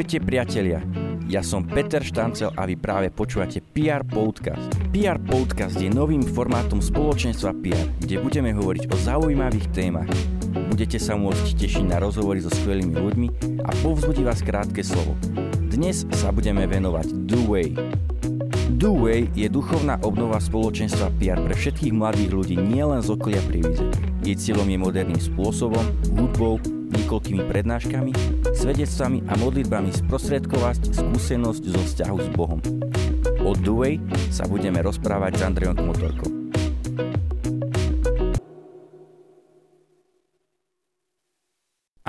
Ahojte priatelia, ja som Peter Štancel a vy práve počúvate PR Podcast. PR Podcast je novým formátom spoločenstva PR, kde budeme hovoriť o zaujímavých témach. Budete sa môcť tešiť na rozhovory so skvelými ľuďmi a povzbudí vás krátke slovo. Dnes sa budeme venovať Do Way. Do Way je duchovná obnova spoločenstva PR pre všetkých mladých ľudí nielen z okolia Privize. Jej cieľom je moderným spôsobom, hudbou, niekoľkými prednáškami, svedectvami a modlitbami sprostredkovať skúsenosť zo vzťahu s Bohom. O Way sa budeme rozprávať s Andrejom Kmotorkom.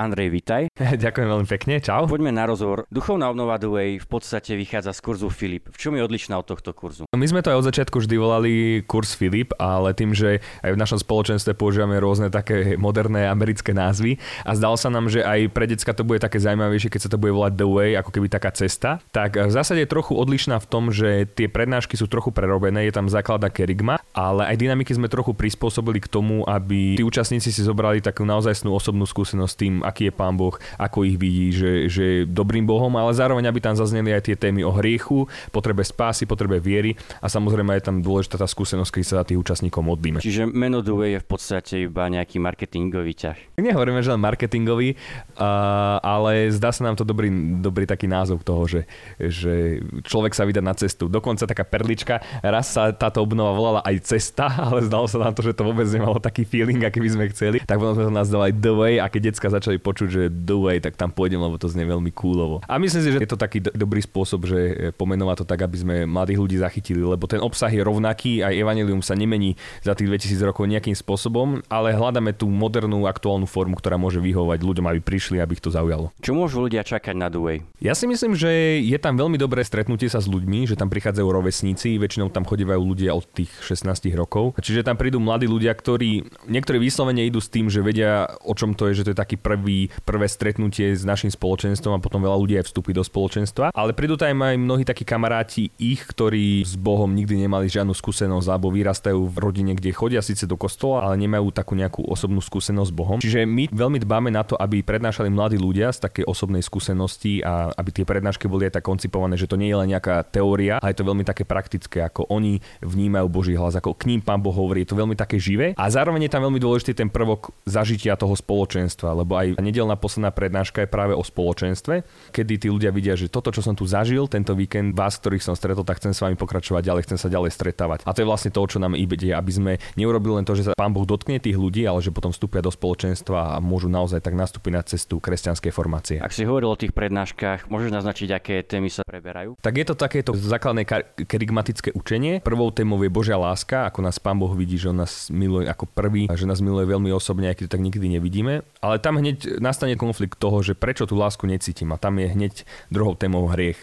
Andrej, vitaj. Ďakujem veľmi pekne, čau. Poďme na rozhovor. Duchovná obnova The Way v podstate vychádza z kurzu Filip. V čom je odlišná od tohto kurzu? My sme to aj od začiatku vždy volali kurz Filip, ale tým, že aj v našom spoločenstve používame rôzne také moderné americké názvy a zdalo sa nám, že aj pre decka to bude také zaujímavejšie, keď sa to bude volať The Way, ako keby taká cesta, tak v zásade je trochu odlišná v tom, že tie prednášky sú trochu prerobené, je tam základná kerigma, ale aj dynamiky sme trochu prispôsobili k tomu, aby tí účastníci si zobrali takú naozajstnú osobnú skúsenosť tým, aký je Pán Boh, ako ich vidí, že, že je dobrým Bohom, ale zároveň aby tam zazneli aj tie témy o hriechu, potrebe spásy, potrebe viery a samozrejme je tam dôležitá tá skúsenosť, keď sa tých účastníkov modlíme. Čiže meno Due je v podstate iba nejaký marketingový ťah. Nehovoríme, že len marketingový, uh, ale zdá sa nám to dobrý, dobrý taký názov toho, že, že človek sa vydá na cestu. Dokonca taká perlička, raz sa táto obnova volala aj cesta, ale zdalo sa nám to, že to vôbec nemalo taký feeling, aký by sme chceli. Tak potom sme to nazvali The Way a keď decka začali počuť, že The Way, tak tam pôjdem, lebo to znie veľmi coolovo. A myslím si, že je to taký do- dobrý spôsob, že e, pomenovať to tak, aby sme mladých ľudí zachytili, lebo ten obsah je rovnaký, aj evanelium sa nemení za tých 2000 rokov nejakým spôsobom, ale hľadáme tú modernú, aktuálnu formu, ktorá môže vyhovovať ľuďom, aby prišli, aby ich to zaujalo. Čo môžu ľudia čakať na The Way? Ja si myslím, že je tam veľmi dobré stretnutie sa s ľuďmi, že tam prichádzajú rovesníci, väčšinou tam chodívajú ľudia od tých 16 rokov. Čiže tam prídu mladí ľudia, ktorí niektorí vyslovene idú s tým, že vedia, o čom to je, že to je taký prvý, prvé stretnutie s našim spoločenstvom a potom veľa ľudí aj vstúpi do spoločenstva. Ale prídu tam aj mnohí takí kamaráti ich, ktorí s Bohom nikdy nemali žiadnu skúsenosť alebo vyrastajú v rodine, kde chodia síce do kostola, ale nemajú takú nejakú osobnú skúsenosť s Bohom. Čiže my veľmi dbáme na to, aby prednášali mladí ľudia z takej osobnej skúsenosti a aby tie prednášky boli aj tak koncipované, že to nie je len nejaká teória, ale je to veľmi také praktické, ako oni vnímajú Boží hlas, ako k ním Pán Boh hovorí, je to veľmi také živé. A zároveň je tam veľmi dôležitý ten prvok zažitia toho spoločenstva, lebo aj nedelná posledná prednáška je práve o spoločenstve, kedy tí ľudia vidia, že toto, čo som tu zažil tento víkend, vás, ktorých som stretol, tak chcem s vami pokračovať ďalej, chcem sa ďalej stretávať. A to je vlastne to, čo nám ide, aby sme neurobili len to, že sa Pán Boh dotkne tých ľudí, ale že potom vstúpia do spoločenstva a môžu naozaj tak nastúpiť na cestu kresťanskej formácie. Ak si hovoril o tých prednáškach, môžeš naznačiť, aké témy sa preberajú? Tak je to takéto základné kerigmatické učenie. Prvou témou je Božia láska, ako nás Pán Boh vidí, že on nás miluje ako prvý, a že nás miluje veľmi osobne, aj keď to tak nikdy nevidíme. Ale tam hneď nastane konflikt toho, že prečo tú lásku necítim. A tam je hneď druhou témou hriech.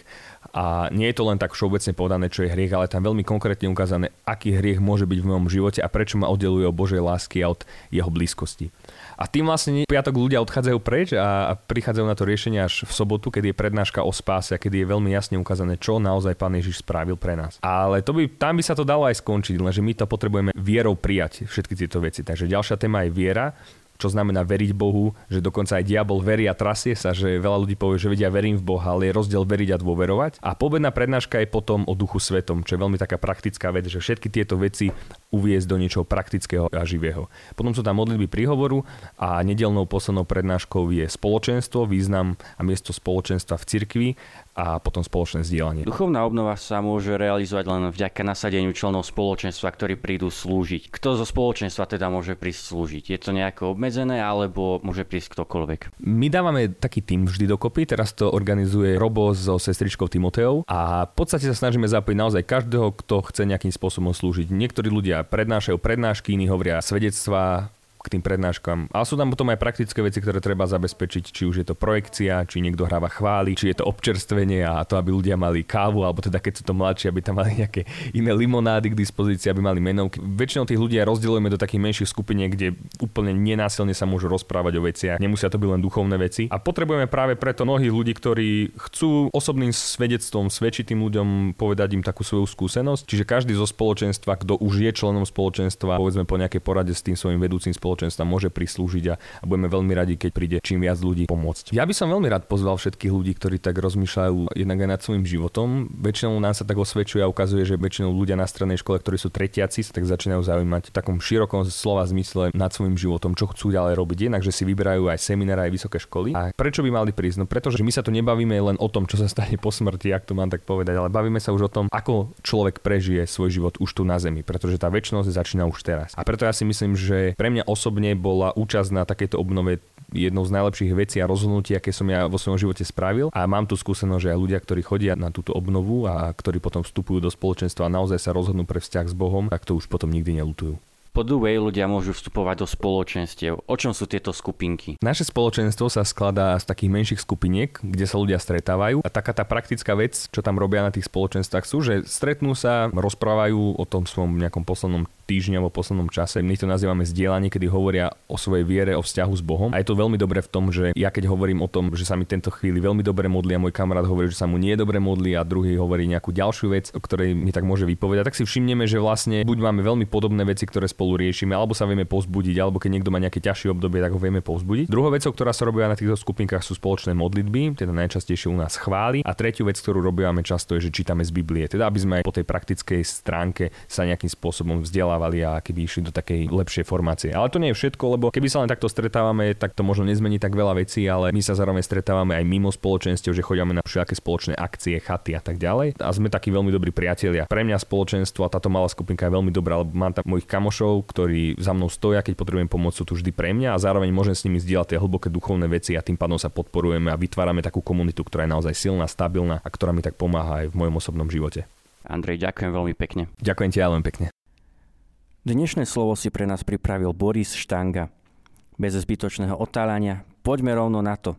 A nie je to len tak všeobecne povedané, čo je hriech, ale tam veľmi konkrétne ukázané, aký hriech môže byť v mojom živote a prečo ma oddeluje od Božej lásky a od jeho blízkosti. A tým vlastne piatok ľudia odchádzajú preč a prichádzajú na to riešenie až v sobotu, kedy je prednáška o spáse a kedy je veľmi jasne ukázané, čo naozaj Pán Ježiš spravil pre nás. Ale to by, tam by sa to dalo aj skončiť, lenže my to potrebujeme vierou prijať všetky tieto veci. Takže ďalšia téma je viera čo znamená veriť Bohu, že dokonca aj diabol verí a trasie sa, že veľa ľudí povie, že vedia verím v Boha, ale je rozdiel veriť a dôverovať. A pobedná prednáška je potom o duchu svetom, čo je veľmi taká praktická vec, že všetky tieto veci uviezť do niečoho praktického a živého. Potom sú tam modlitby príhovoru a nedelnou poslednou prednáškou je spoločenstvo, význam a miesto spoločenstva v cirkvi a potom spoločné zdieľanie. Duchovná obnova sa môže realizovať len vďaka nasadeniu členov spoločenstva, ktorí prídu slúžiť. Kto zo spoločenstva teda môže prísť slúžiť? Je to nejako obmedzené alebo môže prísť ktokoľvek? My dávame taký tým vždy dokopy, teraz to organizuje Robo so sestričkou Timoteou a v podstate sa snažíme zapojiť naozaj každého, kto chce nejakým spôsobom slúžiť. Niektorí ľudia prednášajú prednášky, iní hovoria svedectvá, k tým prednáškam. Ale sú tam potom aj praktické veci, ktoré treba zabezpečiť, či už je to projekcia, či niekto hráva chvály, či je to občerstvenie a to, aby ľudia mali kávu, alebo teda keď sú to mladší, aby tam mali nejaké iné limonády k dispozícii, aby mali menovky. Väčšinou tých ľudí rozdeľujeme do takých menších skupiniek, kde úplne nenásilne sa môžu rozprávať o veciach. Nemusia to byť len duchovné veci. A potrebujeme práve preto mnohých ľudí, ktorí chcú osobným svedectvom svedčiť tým ľuďom, povedať im takú svoju skúsenosť. Čiže každý zo spoločenstva, kto už je členom spoločenstva, povedzme po nejakej porade s tým svojim vedúcim spoločenstvom, spoločenstva môže prislúžiť a, a budeme veľmi radi, keď príde čím viac ľudí pomôcť. Ja by som veľmi rád pozval všetkých ľudí, ktorí tak rozmýšľajú jednak aj nad svojim životom. Väčšinou nám sa tak osvedčuje a ukazuje, že väčšinou ľudia na strednej škole, ktorí sú tretiaci, sa tak začínajú zaujímať v takom širokom slova zmysle nad svojim životom, čo chcú ďalej robiť. Jednak, že si vyberajú aj semináre, aj vysoké školy. A prečo by mali prísť? No pretože my sa tu nebavíme len o tom, čo sa stane po smrti, ak to mám tak povedať, ale bavíme sa už o tom, ako človek prežije svoj život už tu na Zemi, pretože tá väčšnosť začína už teraz. A preto ja si myslím, že pre mňa osobne bola účasť na takejto obnove jednou z najlepších vecí a rozhodnutí, aké som ja vo svojom živote spravil. A mám tu skúsenosť, že aj ľudia, ktorí chodia na túto obnovu a ktorí potom vstupujú do spoločenstva a naozaj sa rozhodnú pre vzťah s Bohom, tak to už potom nikdy nelutujú. Po Way ľudia môžu vstupovať do spoločenstiev. O čom sú tieto skupinky? Naše spoločenstvo sa skladá z takých menších skupiniek, kde sa ľudia stretávajú. A taká tá praktická vec, čo tam robia na tých spoločenstvách sú, že stretnú sa, rozprávajú o tom svojom nejakom poslednom týždňa alebo poslednom čase. My to nazývame zdieľanie, kedy hovoria o svojej viere, o vzťahu s Bohom. A je to veľmi dobré v tom, že ja keď hovorím o tom, že sa mi tento chvíli veľmi dobre modlí a môj kamarát hovorí, že sa mu nie dobre modlí a druhý hovorí nejakú ďalšiu vec, o ktorej mi tak môže vypovedať, tak si všimneme, že vlastne buď máme veľmi podobné veci, ktoré spolu riešime, alebo sa vieme pozbudiť, alebo keď niekto má nejaké ťažšie obdobie, tak ho vieme povzbudiť. Druhou vecou, ktorá sa robí na týchto skupinkách sú spoločné modlitby, teda najčastejšie u nás chváli. A tretiu vec, ktorú robíme často je, že čítame z Biblie, teda aby sme aj po tej praktickej stránke sa nejakým spôsobom vzdelávali a keby išli do takej lepšej formácie. Ale to nie je všetko, lebo keby sa len takto stretávame, tak to možno nezmení tak veľa vecí, ale my sa zároveň stretávame aj mimo spoločenstiev, že chodíme na všetky spoločné akcie, chaty a tak ďalej. A sme takí veľmi dobrí priatelia. Pre mňa spoločenstvo a táto malá skupinka je veľmi dobrá, lebo mám tam mojich kamošov, ktorí za mnou stoja, keď potrebujem pomoc, sú tu vždy pre mňa a zároveň môžem s nimi zdieľať tie hlboké duchovné veci a tým pádom sa podporujeme a vytvárame takú komunitu, ktorá je naozaj silná, stabilná a ktorá mi tak pomáha aj v mojom osobnom živote. Andrej, ďakujem veľmi pekne. Ďakujem ti aj veľmi pekne. Dnešné slovo si pre nás pripravil Boris Štanga. Bez zbytočného otáľania, poďme rovno na to.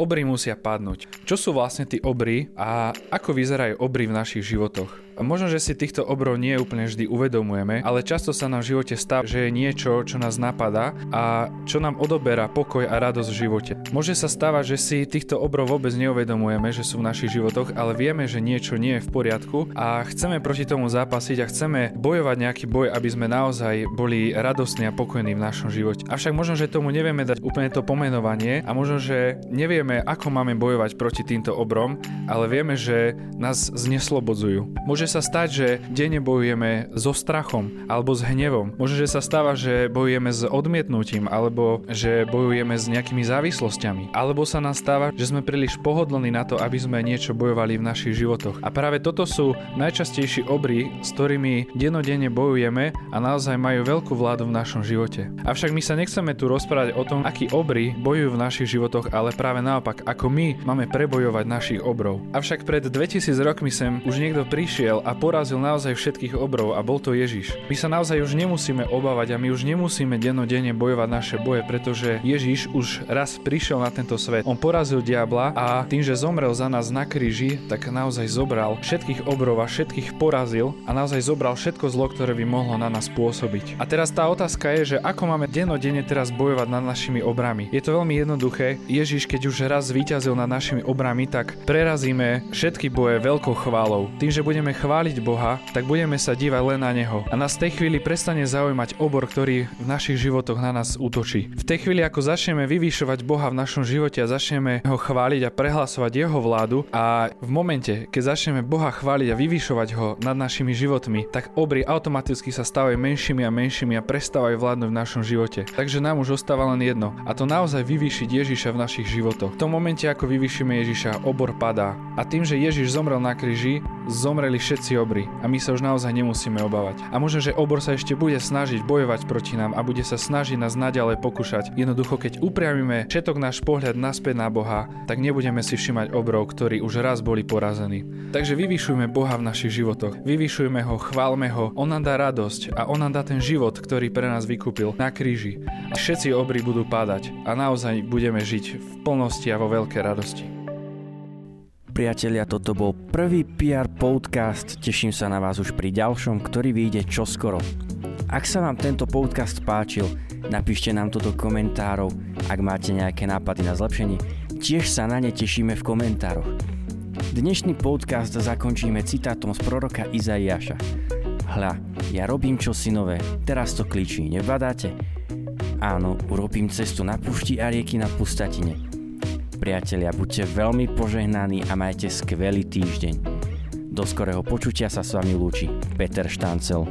Obry musia padnúť. Čo sú vlastne tí obry a ako vyzerajú obry v našich životoch? Možno, že si týchto obrov nie úplne vždy uvedomujeme, ale často sa nám v živote stáva, že je niečo, čo nás napadá a čo nám odoberá pokoj a radosť v živote. Môže sa stávať, že si týchto obrov vôbec neuvedomujeme, že sú v našich životoch, ale vieme, že niečo nie je v poriadku a chceme proti tomu zápasiť a chceme bojovať nejaký boj, aby sme naozaj boli radostní a pokojní v našom živote. Avšak možno, že tomu nevieme dať úplne to pomenovanie a možno, že nevieme, ako máme bojovať proti týmto obrom, ale vieme, že nás zneslobodzujú. Môže sa stať, že denne bojujeme so strachom alebo s hnevom. Môže, že sa stáva, že bojujeme s odmietnutím alebo že bojujeme s nejakými závislosťami. Alebo sa nám stáva, že sme príliš pohodlní na to, aby sme niečo bojovali v našich životoch. A práve toto sú najčastejší obry, s ktorými denodenne bojujeme a naozaj majú veľkú vládu v našom živote. Avšak my sa nechceme tu rozprávať o tom, akí obry bojujú v našich životoch, ale práve naopak, ako my máme prebojovať našich obrov. Avšak pred 2000 rokmi sem už niekto prišiel prišiel a porazil naozaj všetkých obrov a bol to Ježiš. My sa naozaj už nemusíme obávať a my už nemusíme dennodenne bojovať naše boje, pretože Ježiš už raz prišiel na tento svet. On porazil diabla a tým, že zomrel za nás na kríži, tak naozaj zobral všetkých obrov a všetkých porazil a naozaj zobral všetko zlo, ktoré by mohlo na nás pôsobiť. A teraz tá otázka je, že ako máme dennodenne teraz bojovať nad našimi obrami. Je to veľmi jednoduché. Ježiš, keď už raz zvíťazil nad našimi obrami, tak prerazíme všetky boje veľkou chválou. Tým, že budeme chváliť Boha, tak budeme sa dívať len na Neho. A nás v tej chvíli prestane zaujímať obor, ktorý v našich životoch na nás útočí. V tej chvíli, ako začneme vyvýšovať Boha v našom živote a začneme ho chváliť a prehlasovať jeho vládu a v momente, keď začneme Boha chváliť a vyvýšovať ho nad našimi životmi, tak obry automaticky sa stávajú menšími a menšími a prestávajú vládnuť v našom živote. Takže nám už ostáva len jedno a to naozaj vyvýšiť Ježiša v našich životoch. V tom momente, ako vyvýšime Ježiša, obor padá. A tým, že Ježiš zomrel na kríži, zomreli všetci obry a my sa už naozaj nemusíme obávať. A možno, že obor sa ešte bude snažiť bojovať proti nám a bude sa snažiť nás naďalej pokúšať. Jednoducho, keď upriamime všetok náš pohľad naspäť na Boha, tak nebudeme si všimať obrov, ktorí už raz boli porazení. Takže vyvyšujme Boha v našich životoch. Vyvyšujme ho, chválme ho. On nám dá radosť a on nám dá ten život, ktorý pre nás vykúpil na kríži. A všetci obry budú padať a naozaj budeme žiť v plnosti a vo veľkej radosti. Priatelia, toto bol prvý PR podcast, teším sa na vás už pri ďalšom, ktorý vyjde čoskoro. Ak sa vám tento podcast páčil, napíšte nám to do komentárov, ak máte nejaké nápady na zlepšenie, tiež sa na ne tešíme v komentároch. Dnešný podcast zakončíme citátom z proroka Izaiáša. Hľa, ja robím čosi nové, teraz to kličí, nebadáte? Áno, urobím cestu na pušti a rieky na pustatine. Priatelia, buďte veľmi požehnaní a majte skvelý týždeň. Do skorého počutia sa s vami lúči Peter Štancel.